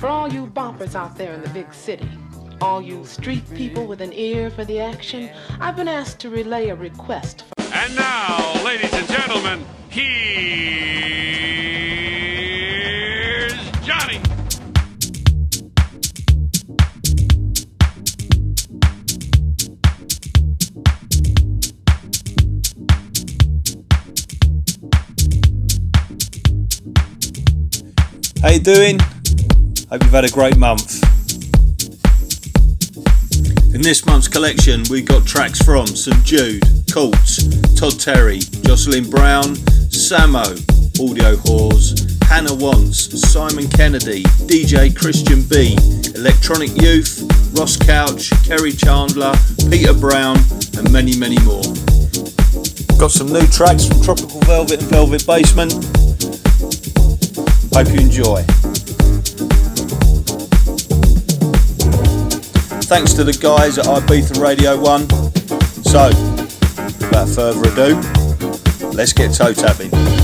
For all you boppers out there in the big city, all you street people with an ear for the action, I've been asked to relay a request. For- and now, ladies and gentlemen, here's Johnny. How you doing? Hope you've had a great month. In this month's collection, we got tracks from St Jude, Colts, Todd Terry, Jocelyn Brown, Samo, Audio Whores, Hannah Wants, Simon Kennedy, DJ Christian B, Electronic Youth, Ross Couch, Kerri Chandler, Peter Brown, and many, many more. Got some new tracks from Tropical Velvet and Velvet Basement. Hope you enjoy. Thanks to the guys at Ibiza Radio 1. So, without further ado, let's get toe tapping.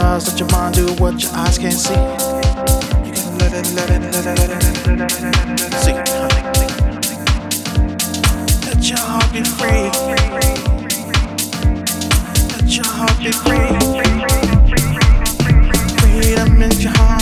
Let your mind do what your eyes can't see. You gotta let it, let it, let it, let it, let it, see. Let your heart be free. Let your heart be free. Freedom in your heart.